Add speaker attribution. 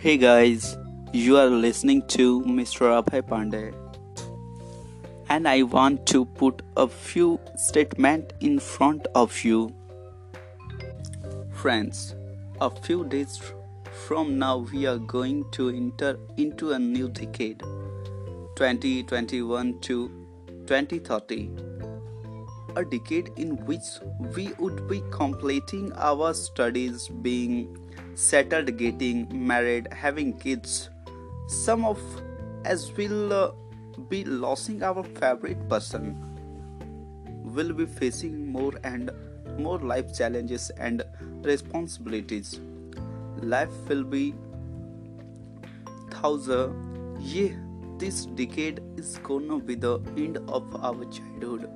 Speaker 1: Hey guys, you are listening to Mr. Abhay Pandey. And I want to put a few statements in front of you. Friends, a few days from now we are going to enter into a new decade 2021 to 2030 a decade in which we would be completing our studies, being settled, getting married, having kids. Some of us will uh, be losing our favorite person, will be facing more and more life challenges and responsibilities. Life will be thousand. Yeah, this decade is gonna be the end of our childhood